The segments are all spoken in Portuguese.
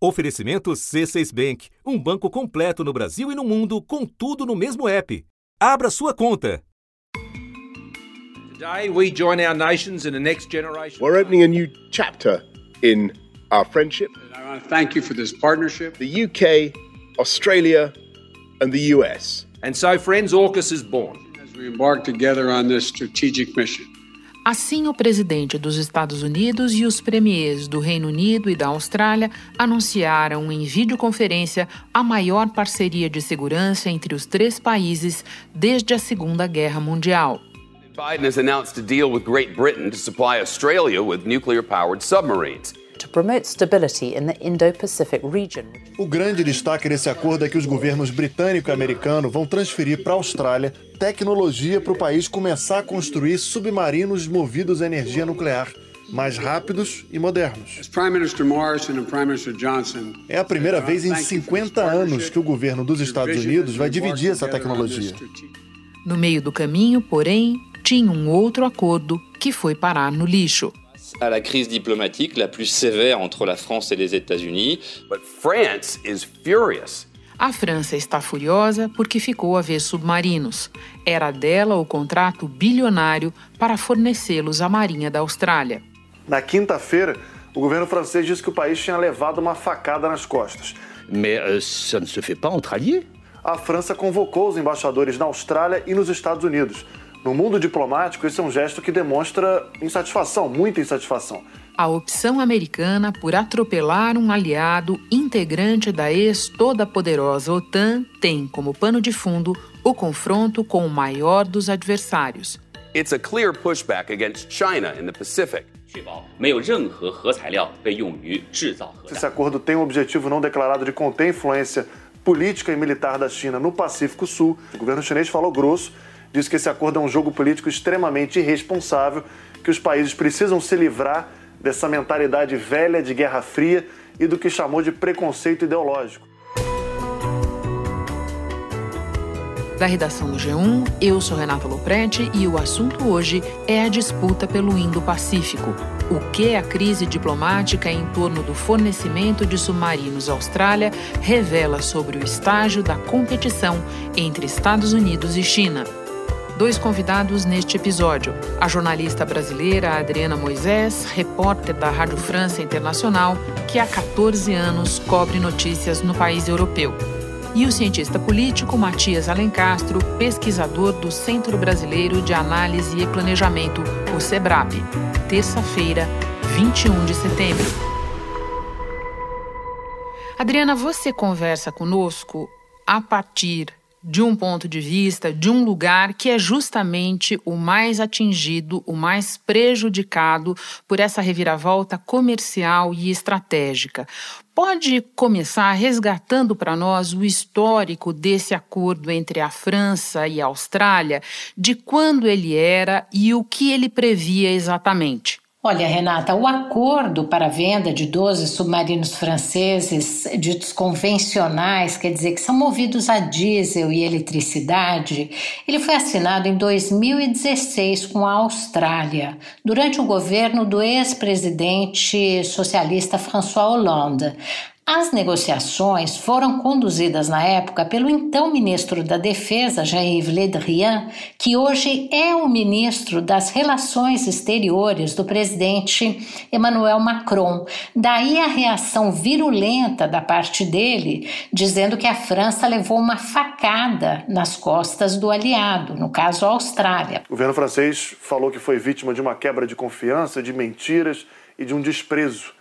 Oferecimento C6 Bank, um banco completo no Brasil e no mundo, com tudo no mesmo app. Abra sua conta. Today we join our nations in the next generation. We're opening a new chapter in our friendship. I want to thank you for this partnership. The UK, Australia, and the US. And so, friends, AUKUS is born. As we embark together on this strategic mission. Assim, o presidente dos Estados Unidos e os premiers do Reino Unido e da Austrália anunciaram em videoconferência a maior parceria de segurança entre os três países desde a Segunda Guerra Mundial. Biden has announced a deal with Great Britain to supply Australia with nuclear powered submarines. To promote stability in the Indo-Pacific region. O grande destaque desse acordo é que os governos britânico e americano vão transferir para a Austrália tecnologia para o país começar a construir submarinos movidos a energia nuclear mais rápidos e modernos. É a primeira vez em 50 anos que o governo dos Estados Unidos vai dividir essa tecnologia. No meio do caminho, porém, tinha um outro acordo que foi parar no lixo. À la crise diplomatique la plus sévère entre la France et les États-Unis. But France is furious. A França está furiosa porque ficou a ver submarinos. Era dela o contrato bilionário para fornecê-los à Marinha da Austrália. Na quinta-feira, o governo francês disse que o país tinha levado uma facada nas costas. Mais euh, ça ne se fait pas entre alliés. A França convocou os embaixadores na Austrália e nos Estados Unidos. No mundo diplomático, esse é um gesto que demonstra insatisfação, muita insatisfação. A opção americana por atropelar um aliado integrante da ex-toda poderosa OTAN tem como pano de fundo o confronto com o maior dos adversários. It's a clear pushback against China in the Pacific. Esse acordo tem o um objetivo não declarado de conter a influência política e militar da China no Pacífico Sul. O governo chinês falou grosso disse que esse acordo é um jogo político extremamente irresponsável, que os países precisam se livrar dessa mentalidade velha de Guerra Fria e do que chamou de preconceito ideológico. Da redação do G1, eu sou Renata Loprete e o assunto hoje é a disputa pelo Indo-Pacífico. O que a crise diplomática em torno do fornecimento de submarinos à Austrália revela sobre o estágio da competição entre Estados Unidos e China dois convidados neste episódio: a jornalista brasileira Adriana Moisés, repórter da Rádio França Internacional, que há 14 anos cobre notícias no país europeu, e o cientista político Matias Alencastro, pesquisador do Centro Brasileiro de Análise e Planejamento, o SEBRAP. Terça-feira, 21 de setembro. Adriana, você conversa conosco a partir de um ponto de vista, de um lugar que é justamente o mais atingido, o mais prejudicado por essa reviravolta comercial e estratégica. Pode começar resgatando para nós o histórico desse acordo entre a França e a Austrália, de quando ele era e o que ele previa exatamente. Olha, Renata, o acordo para a venda de 12 submarinos franceses ditos convencionais, quer dizer, que são movidos a diesel e eletricidade, ele foi assinado em 2016 com a Austrália, durante o governo do ex-presidente socialista François Hollande. As negociações foram conduzidas na época pelo então ministro da Defesa, Jean-Yves Le Drian, que hoje é o ministro das Relações Exteriores do presidente Emmanuel Macron. Daí a reação virulenta da parte dele, dizendo que a França levou uma facada nas costas do aliado, no caso a Austrália. O governo francês falou que foi vítima de uma quebra de confiança, de mentiras e de um desprezo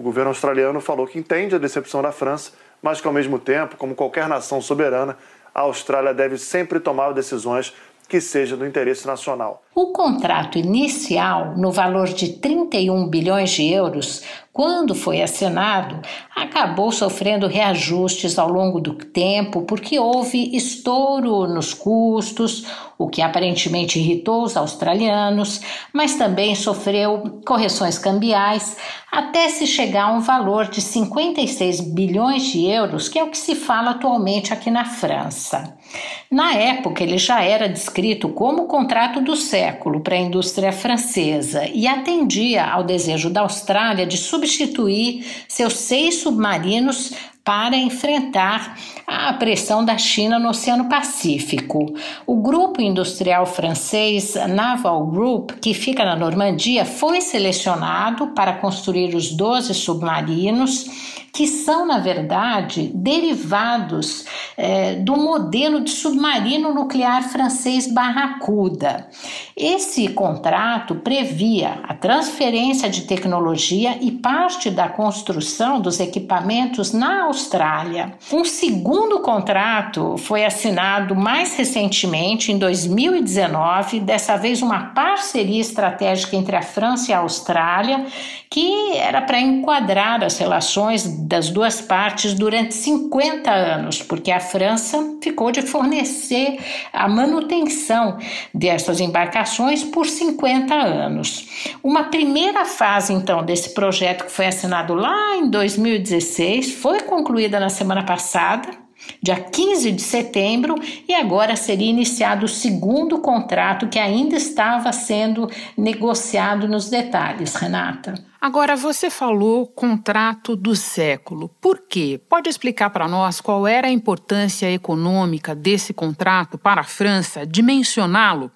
o governo australiano falou que entende a decepção da França, mas que ao mesmo tempo, como qualquer nação soberana, a Austrália deve sempre tomar decisões que sejam do interesse nacional. O contrato inicial, no valor de 31 bilhões de euros, quando foi assinado, acabou sofrendo reajustes ao longo do tempo porque houve estouro nos custos, o que aparentemente irritou os australianos, mas também sofreu correções cambiais até se chegar a um valor de 56 bilhões de euros, que é o que se fala atualmente aqui na França. Na época, ele já era descrito como o contrato do século para a indústria francesa e atendia ao desejo da Austrália de substituir seus seis submarinos para enfrentar a pressão da China no Oceano Pacífico. O grupo industrial francês Naval Group, que fica na Normandia, foi selecionado para construir os 12 submarinos que são, na verdade, derivados é, do modelo de submarino nuclear francês Barracuda. Esse contrato previa a transferência de tecnologia e parte da construção dos equipamentos na Austrália. Um segundo contrato foi assinado mais recentemente, em 2019, dessa vez uma parceria estratégica entre a França e a Austrália, que era para enquadrar as relações das duas partes durante 50 anos, porque a França ficou de fornecer a manutenção dessas embarcações por 50 anos. Uma primeira fase, então, desse projeto que foi assinado lá em 2016 foi concluída na semana passada dia 15 de setembro, e agora seria iniciado o segundo contrato que ainda estava sendo negociado nos detalhes, Renata. Agora, você falou contrato do século. Por quê? Pode explicar para nós qual era a importância econômica desse contrato para a França, dimensioná-lo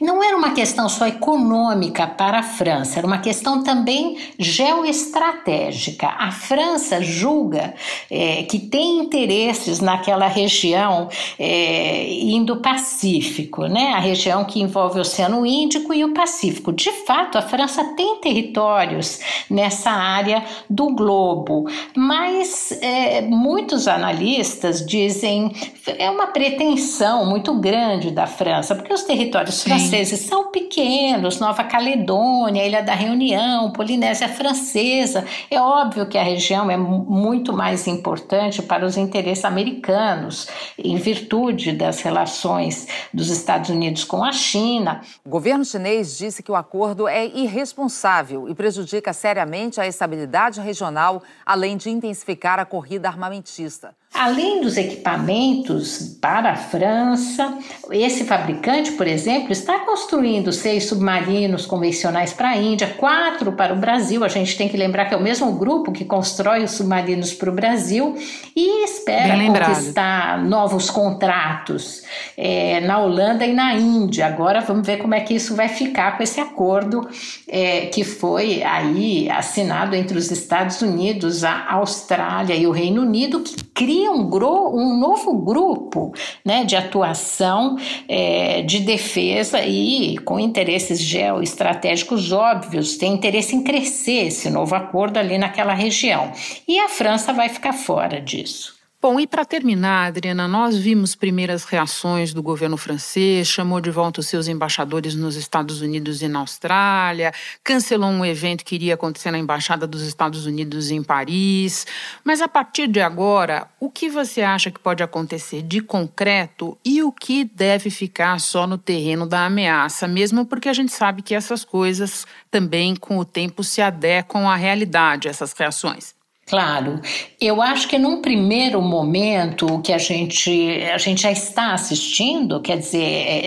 não era uma questão só econômica para a França, era uma questão também geoestratégica. A França julga é, que tem interesses naquela região é, Indo-Pacífico, né? a região que envolve o Oceano Índico e o Pacífico. De fato, a França tem territórios nessa área do globo, mas é, muitos analistas dizem é uma pretensão muito grande da França, porque os territórios franceses franceses são pequenos, Nova Caledônia, Ilha da Reunião, Polinésia Francesa. É óbvio que a região é muito mais importante para os interesses americanos, em virtude das relações dos Estados Unidos com a China. O governo chinês disse que o acordo é irresponsável e prejudica seriamente a estabilidade regional, além de intensificar a corrida armamentista. Além dos equipamentos para a França, esse fabricante, por exemplo, está construindo seis submarinos convencionais para a Índia, quatro para o Brasil. A gente tem que lembrar que é o mesmo grupo que constrói os submarinos para o Brasil e espera conquistar novos contratos é, na Holanda e na Índia. Agora vamos ver como é que isso vai ficar com esse acordo é, que foi aí assinado entre os Estados Unidos, a Austrália e o Reino Unido, que cria cria um, um novo grupo né, de atuação é, de defesa e com interesses geoestratégicos óbvios, tem interesse em crescer esse novo acordo ali naquela região. E a França vai ficar fora disso. Bom, e para terminar, Adriana, nós vimos primeiras reações do governo francês, chamou de volta os seus embaixadores nos Estados Unidos e na Austrália, cancelou um evento que iria acontecer na Embaixada dos Estados Unidos em Paris. Mas a partir de agora, o que você acha que pode acontecer de concreto e o que deve ficar só no terreno da ameaça, mesmo porque a gente sabe que essas coisas também, com o tempo, se adequam à realidade, essas reações? Claro, eu acho que num primeiro momento o que a gente, a gente já está assistindo, quer dizer,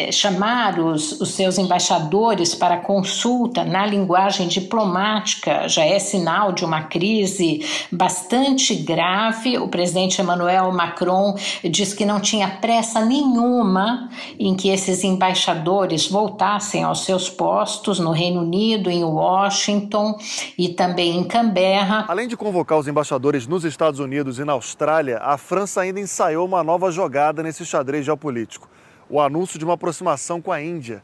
é chamar os, os seus embaixadores para consulta na linguagem diplomática já é sinal de uma crise bastante grave. O presidente Emmanuel Macron diz que não tinha pressa nenhuma em que esses embaixadores voltassem aos seus postos no Reino Unido, em Washington e também em Canberra. Além de convocar os embaixadores nos Estados Unidos e na Austrália, a França ainda ensaiou uma nova jogada nesse xadrez geopolítico: o anúncio de uma aproximação com a Índia.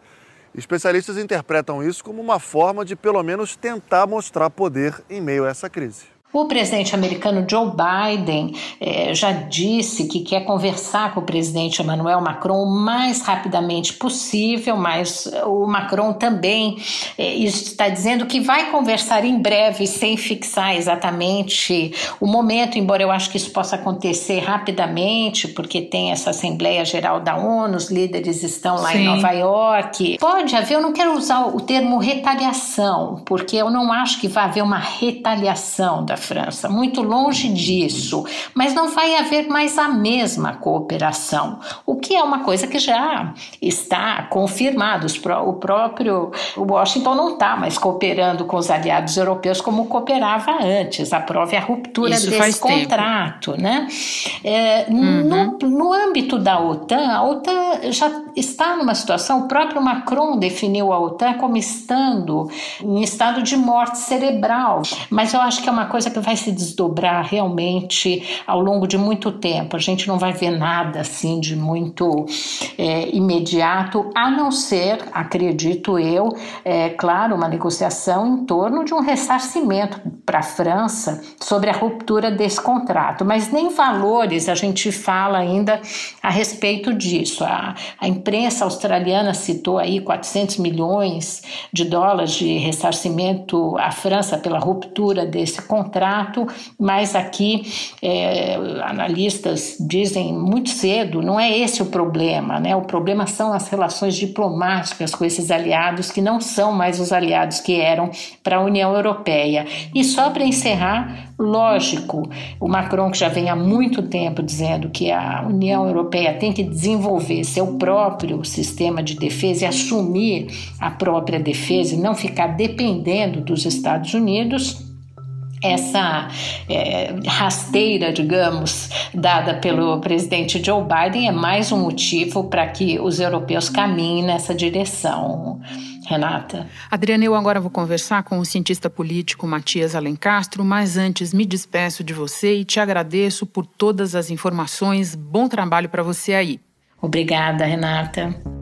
Especialistas interpretam isso como uma forma de, pelo menos, tentar mostrar poder em meio a essa crise. O presidente americano Joe Biden eh, já disse que quer conversar com o presidente Emmanuel Macron o mais rapidamente possível, mas o Macron também eh, está dizendo que vai conversar em breve, sem fixar exatamente o momento, embora eu acho que isso possa acontecer rapidamente, porque tem essa Assembleia Geral da ONU, os líderes estão lá Sim. em Nova York. Pode haver, eu não quero usar o termo retaliação, porque eu não acho que vai haver uma retaliação da da França, muito longe disso, mas não vai haver mais a mesma cooperação, o que é uma coisa que já está confirmado. O próprio Washington não está mais cooperando com os aliados europeus como cooperava antes. A prova é a ruptura Isso desse contrato, tempo. né? É, uhum. no, no âmbito da OTAN, a OTAN já está numa situação, o próprio Macron definiu a OTAN como estando em estado de morte cerebral, mas eu acho que é uma coisa que vai se desdobrar realmente ao longo de muito tempo. A gente não vai ver nada assim de muito é, imediato, a não ser, acredito eu, é, claro, uma negociação em torno de um ressarcimento para a França sobre a ruptura desse contrato, mas nem valores a gente fala ainda a respeito disso. A, a imprensa australiana citou aí 400 milhões de dólares de ressarcimento à França pela ruptura desse contrato, mas aqui é, analistas dizem muito cedo, não é esse o problema, né? O problema são as relações diplomáticas com esses aliados que não são mais os aliados que eram para a União Europeia. E só para encerrar, lógico, o Macron que já vem há muito tempo dizendo que a União Europeia tem que desenvolver seu próprio sistema de defesa e assumir a própria defesa e não ficar dependendo dos Estados Unidos essa é, rasteira, digamos, dada pelo presidente Joe Biden é mais um motivo para que os europeus caminhem nessa direção. Renata. Adriana, eu agora vou conversar com o cientista político Matias Alencastro, mas antes me despeço de você e te agradeço por todas as informações. Bom trabalho para você aí. Obrigada, Renata.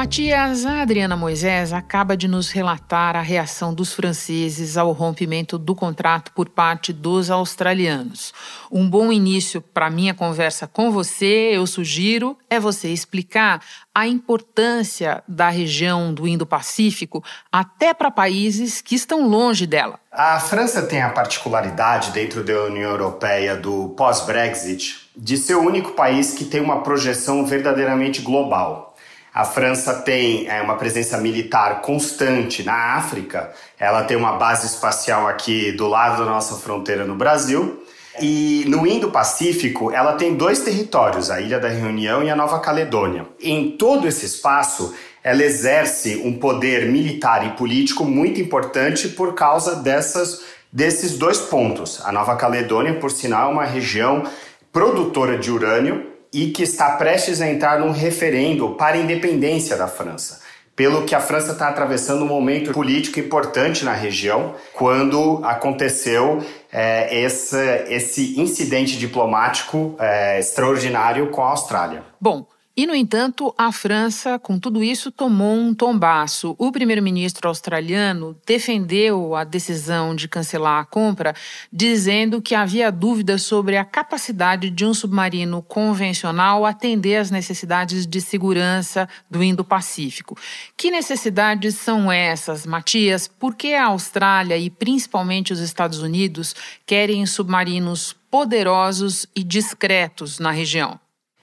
Matias, a Adriana Moisés acaba de nos relatar a reação dos franceses ao rompimento do contrato por parte dos australianos. Um bom início para minha conversa com você, eu sugiro, é você explicar a importância da região do Indo-Pacífico até para países que estão longe dela. A França tem a particularidade dentro da União Europeia do pós-Brexit de ser o único país que tem uma projeção verdadeiramente global. A França tem é, uma presença militar constante na África, ela tem uma base espacial aqui do lado da nossa fronteira no Brasil. E no Indo-Pacífico, ela tem dois territórios, a Ilha da Reunião e a Nova Caledônia. Em todo esse espaço, ela exerce um poder militar e político muito importante por causa dessas, desses dois pontos. A Nova Caledônia, por sinal, é uma região produtora de urânio e que está prestes a entrar num referendo para a independência da França. Pelo que a França está atravessando um momento político importante na região, quando aconteceu é, esse, esse incidente diplomático é, extraordinário com a Austrália. Bom, e, no entanto, a França, com tudo isso, tomou um tombaço. O primeiro-ministro australiano defendeu a decisão de cancelar a compra, dizendo que havia dúvidas sobre a capacidade de um submarino convencional atender às necessidades de segurança do Indo-Pacífico. Que necessidades são essas, Matias? Por que a Austrália e principalmente os Estados Unidos querem submarinos poderosos e discretos na região?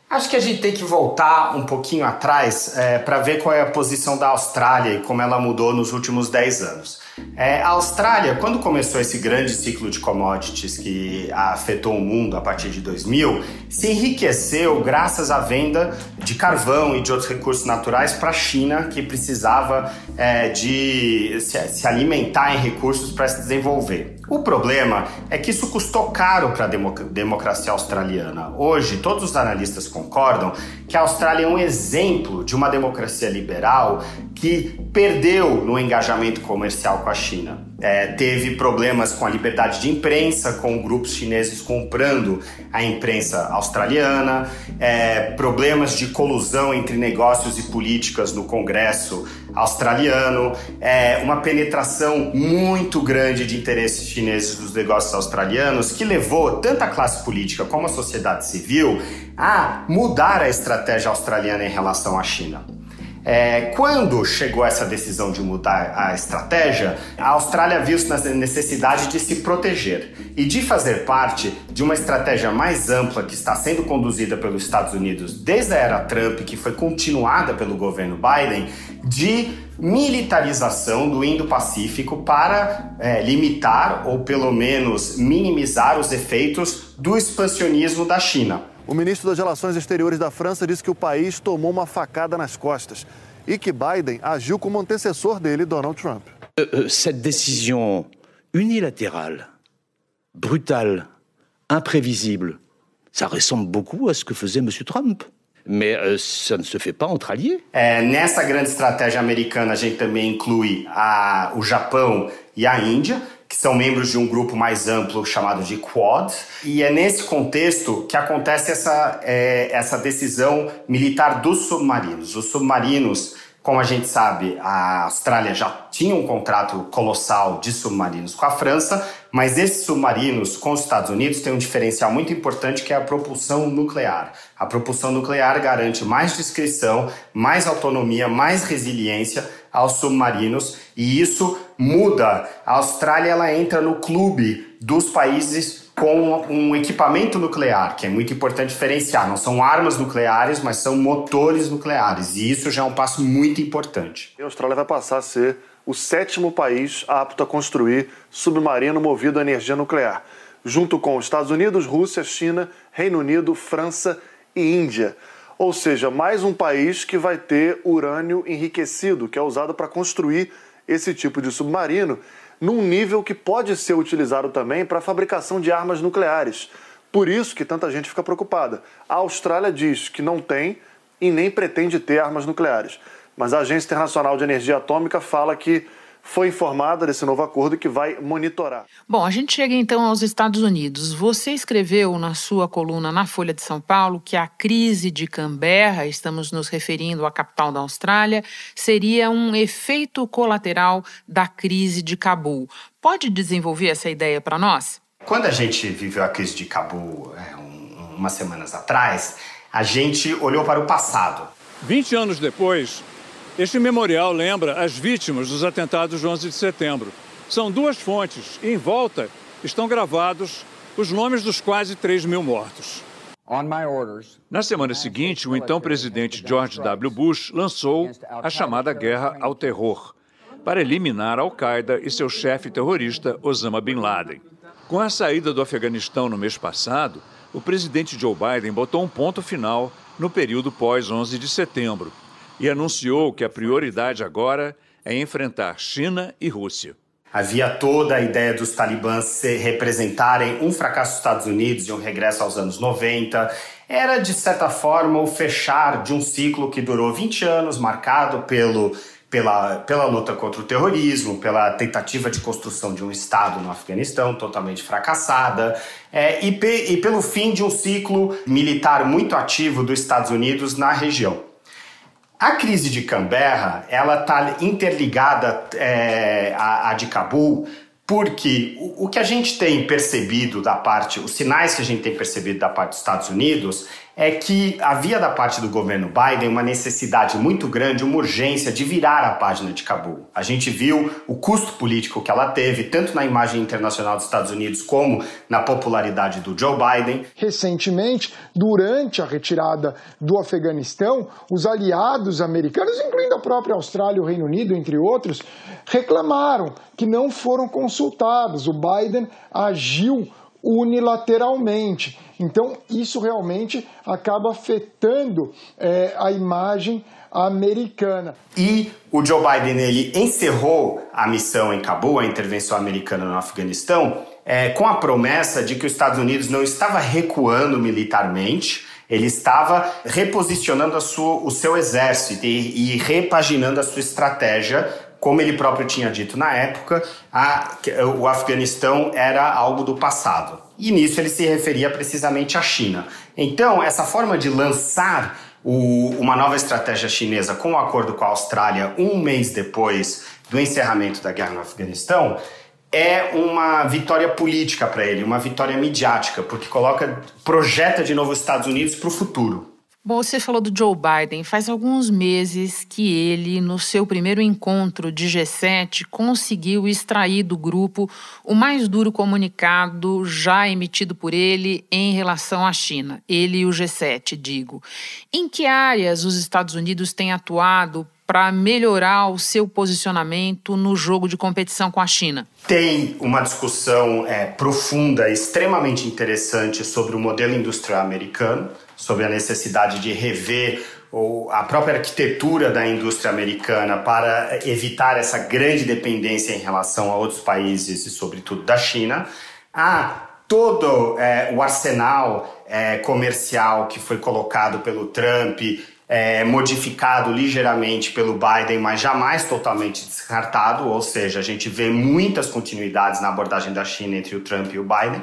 Acho que a gente tem que voltar um pouquinho atrás é, para ver qual é a posição da Austrália e como ela mudou nos últimos 10 anos. É, a Austrália, quando começou esse grande ciclo de commodities que afetou o mundo a partir de 2000, se enriqueceu graças à venda de carvão e de outros recursos naturais para a China, que precisava é, de se, se alimentar em recursos para se desenvolver. O problema é que isso custou caro para a democracia australiana. Hoje, todos os analistas concordam que a Austrália é um exemplo de uma democracia liberal que perdeu no engajamento comercial com a China. É, teve problemas com a liberdade de imprensa, com grupos chineses comprando a imprensa australiana, é, problemas de colusão entre negócios e políticas no Congresso australiano, é, uma penetração muito grande de interesses chineses nos negócios australianos, que levou tanto a classe política como a sociedade civil a mudar a estratégia australiana em relação à China. É, quando chegou essa decisão de mudar a estratégia, a Austrália viu-se na necessidade de se proteger e de fazer parte de uma estratégia mais ampla que está sendo conduzida pelos Estados Unidos desde a era Trump, que foi continuada pelo governo Biden, de militarização do Indo-Pacífico para é, limitar ou pelo menos minimizar os efeitos do expansionismo da China. O ministro das Relações Exteriores da França disse que o país tomou uma facada nas costas e que Biden agiu como antecessor dele, Donald Trump. Euh, euh, cette décision unilatérale, brutale, imprévisible, ça ressemble beaucoup à ce que faisait M. Trump. Mais euh, ça ne se fait pas entre alliés. É, nessa grande estratégia americana, a gente também inclui a, o Japão e a Índia são membros de um grupo mais amplo chamado de Quad. E é nesse contexto que acontece essa, é, essa decisão militar dos submarinos. Os submarinos, como a gente sabe, a Austrália já tinha um contrato colossal de submarinos com a França, mas esses submarinos com os Estados Unidos têm um diferencial muito importante que é a propulsão nuclear. A propulsão nuclear garante mais discrição, mais autonomia, mais resiliência aos submarinos e isso muda. A Austrália ela entra no clube dos países com um equipamento nuclear, que é muito importante diferenciar. Não são armas nucleares, mas são motores nucleares. E isso já é um passo muito importante. A Austrália vai passar a ser o sétimo país apto a construir submarino movido a energia nuclear, junto com Estados Unidos, Rússia, China, Reino Unido, França e Índia. Ou seja, mais um país que vai ter urânio enriquecido, que é usado para construir esse tipo de submarino, num nível que pode ser utilizado também para a fabricação de armas nucleares. Por isso que tanta gente fica preocupada. A Austrália diz que não tem e nem pretende ter armas nucleares. Mas a Agência Internacional de Energia Atômica fala que foi informada desse novo acordo que vai monitorar. Bom, a gente chega então aos Estados Unidos. Você escreveu na sua coluna na Folha de São Paulo que a crise de Canberra, estamos nos referindo à capital da Austrália, seria um efeito colateral da crise de Cabul. Pode desenvolver essa ideia para nós? Quando a gente viveu a crise de Cabul é, um, umas semanas atrás, a gente olhou para o passado. 20 anos depois, este memorial lembra as vítimas dos atentados de 11 de setembro. São duas fontes e em volta estão gravados os nomes dos quase 3 mil mortos. Na semana seguinte, o então presidente George W. Bush lançou a chamada Guerra ao Terror para eliminar Al-Qaeda e seu chefe terrorista Osama Bin Laden. Com a saída do Afeganistão no mês passado, o presidente Joe Biden botou um ponto final no período pós 11 de setembro e anunciou que a prioridade agora é enfrentar China e Rússia. Havia toda a ideia dos talibãs se representarem um fracasso dos Estados Unidos e um regresso aos anos 90. Era, de certa forma, o fechar de um ciclo que durou 20 anos, marcado pelo, pela, pela luta contra o terrorismo, pela tentativa de construção de um Estado no Afeganistão totalmente fracassada, é, e, pe, e pelo fim de um ciclo militar muito ativo dos Estados Unidos na região. A crise de Canberra, ela está interligada é, à, à de Cabul, porque o, o que a gente tem percebido da parte, os sinais que a gente tem percebido da parte dos Estados Unidos é que havia da parte do governo Biden uma necessidade muito grande, uma urgência de virar a página de Cabul. A gente viu o custo político que ela teve, tanto na imagem internacional dos Estados Unidos como na popularidade do Joe Biden. Recentemente, durante a retirada do Afeganistão, os aliados americanos, incluindo a própria Austrália e o Reino Unido, entre outros, reclamaram que não foram consultados. O Biden agiu unilateralmente. Então, isso realmente acaba afetando é, a imagem americana. E o Joe Biden ele encerrou a missão em Cabul, a intervenção americana no Afeganistão, é, com a promessa de que os Estados Unidos não estava recuando militarmente, ele estava reposicionando sua, o seu exército e, e repaginando a sua estratégia como ele próprio tinha dito na época, a, o Afeganistão era algo do passado. E nisso ele se referia precisamente à China. Então, essa forma de lançar o, uma nova estratégia chinesa com o um acordo com a Austrália um mês depois do encerramento da guerra no Afeganistão é uma vitória política para ele, uma vitória midiática, porque coloca, projeta de novo os Estados Unidos para o futuro. Bom, você falou do Joe Biden. Faz alguns meses que ele, no seu primeiro encontro de G7, conseguiu extrair do grupo o mais duro comunicado já emitido por ele em relação à China. Ele e o G7, digo. Em que áreas os Estados Unidos têm atuado para melhorar o seu posicionamento no jogo de competição com a China? Tem uma discussão é, profunda, extremamente interessante sobre o modelo industrial americano sobre a necessidade de rever a própria arquitetura da indústria americana para evitar essa grande dependência em relação a outros países e, sobretudo, da China. Há todo é, o arsenal é, comercial que foi colocado pelo Trump, é, modificado ligeiramente pelo Biden, mas jamais totalmente descartado, ou seja, a gente vê muitas continuidades na abordagem da China entre o Trump e o Biden.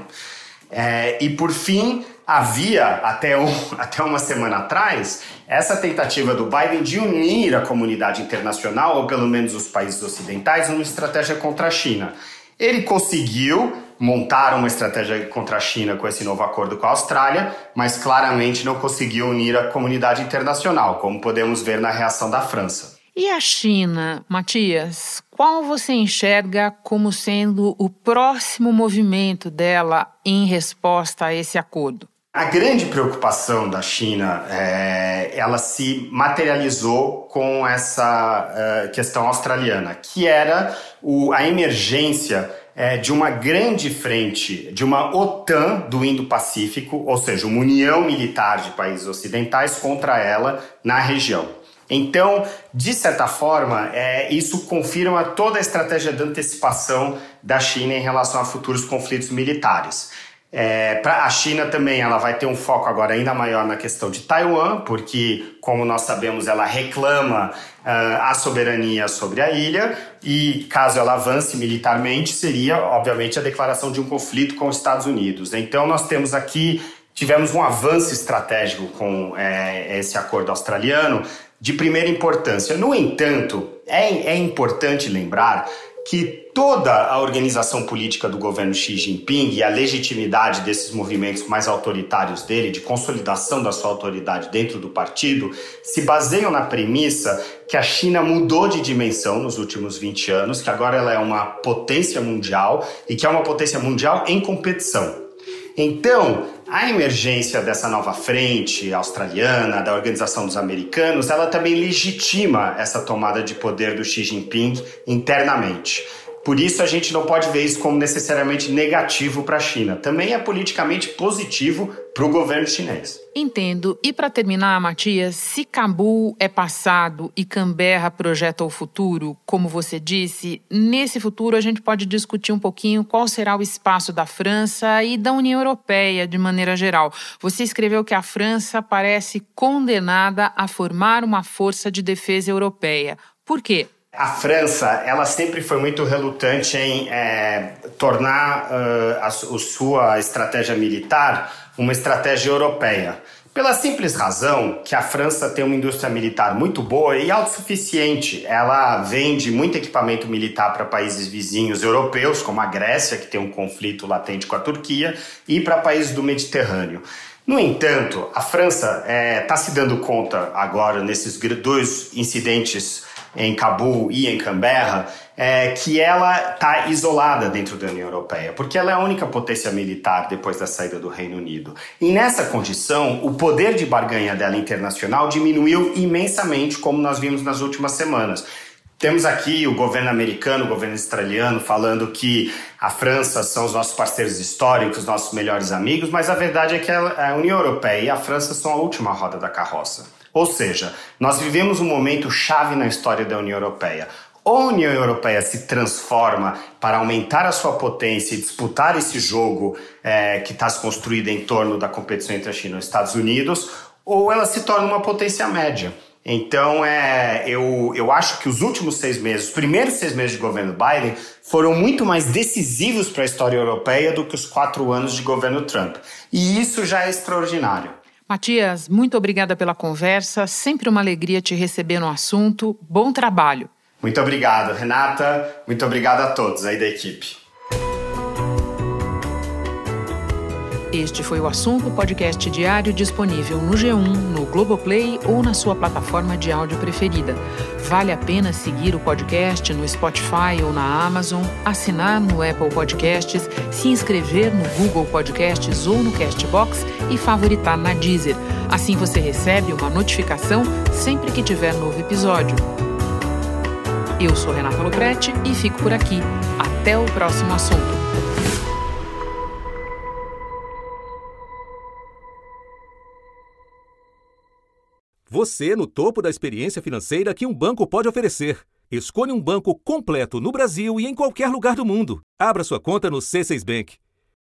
É, e por fim, havia até, um, até uma semana atrás essa tentativa do Biden de unir a comunidade internacional, ou pelo menos os países ocidentais, numa estratégia contra a China. Ele conseguiu montar uma estratégia contra a China com esse novo acordo com a Austrália, mas claramente não conseguiu unir a comunidade internacional, como podemos ver na reação da França. E a China, Matias? Qual você enxerga como sendo o próximo movimento dela em resposta a esse acordo? A grande preocupação da China, é, ela se materializou com essa é, questão australiana, que era o, a emergência é, de uma grande frente, de uma OTAN do Indo-Pacífico, ou seja, uma união militar de países ocidentais contra ela na região. Então, de certa forma, é, isso confirma toda a estratégia de antecipação da China em relação a futuros conflitos militares. É, para a China também, ela vai ter um foco agora ainda maior na questão de Taiwan, porque, como nós sabemos, ela reclama uh, a soberania sobre a ilha e, caso ela avance militarmente, seria, obviamente, a declaração de um conflito com os Estados Unidos. Então, nós temos aqui tivemos um avanço estratégico com é, esse acordo australiano de primeira importância. No entanto, é, é importante lembrar que toda a organização política do governo Xi Jinping e a legitimidade desses movimentos mais autoritários dele, de consolidação da sua autoridade dentro do partido, se baseiam na premissa que a China mudou de dimensão nos últimos 20 anos, que agora ela é uma potência mundial e que é uma potência mundial em competição. Então, a emergência dessa nova frente australiana, da Organização dos Americanos, ela também legitima essa tomada de poder do Xi Jinping internamente. Por isso, a gente não pode ver isso como necessariamente negativo para a China. Também é politicamente positivo para o governo chinês. Entendo. E para terminar, Matias, se Cabul é passado e Canberra projeta o futuro, como você disse, nesse futuro a gente pode discutir um pouquinho qual será o espaço da França e da União Europeia de maneira geral. Você escreveu que a França parece condenada a formar uma força de defesa europeia. Por quê? A França, ela sempre foi muito relutante em é, tornar uh, a, a sua estratégia militar uma estratégia europeia. Pela simples razão que a França tem uma indústria militar muito boa e autossuficiente. Ela vende muito equipamento militar para países vizinhos europeus, como a Grécia, que tem um conflito latente com a Turquia, e para países do Mediterrâneo. No entanto, a França está é, tá se dando conta agora, nesses dois incidentes em Cabul e em Canberra, é que ela está isolada dentro da União Europeia, porque ela é a única potência militar depois da saída do Reino Unido. E nessa condição, o poder de barganha dela internacional diminuiu imensamente, como nós vimos nas últimas semanas. Temos aqui o governo americano, o governo australiano falando que a França são os nossos parceiros históricos, nossos melhores amigos, mas a verdade é que a União Europeia e a França são a última roda da carroça. Ou seja, nós vivemos um momento chave na história da União Europeia. Ou a União Europeia se transforma para aumentar a sua potência e disputar esse jogo é, que está se construído em torno da competição entre a China e os Estados Unidos, ou ela se torna uma potência média. Então, é, eu, eu acho que os últimos seis meses, os primeiros seis meses de governo Biden, foram muito mais decisivos para a história europeia do que os quatro anos de governo Trump. E isso já é extraordinário. Matias, muito obrigada pela conversa. Sempre uma alegria te receber no assunto. Bom trabalho. Muito obrigado, Renata. Muito obrigado a todos aí da equipe. Este foi o assunto podcast diário disponível no G1, no Globoplay ou na sua plataforma de áudio preferida. Vale a pena seguir o podcast no Spotify ou na Amazon, assinar no Apple Podcasts, se inscrever no Google Podcasts ou no Castbox e favoritar na Deezer. Assim você recebe uma notificação sempre que tiver novo episódio. Eu sou Renata Loprete e fico por aqui. Até o próximo assunto. Você no topo da experiência financeira que um banco pode oferecer. Escolha um banco completo no Brasil e em qualquer lugar do mundo. Abra sua conta no C6 Bank.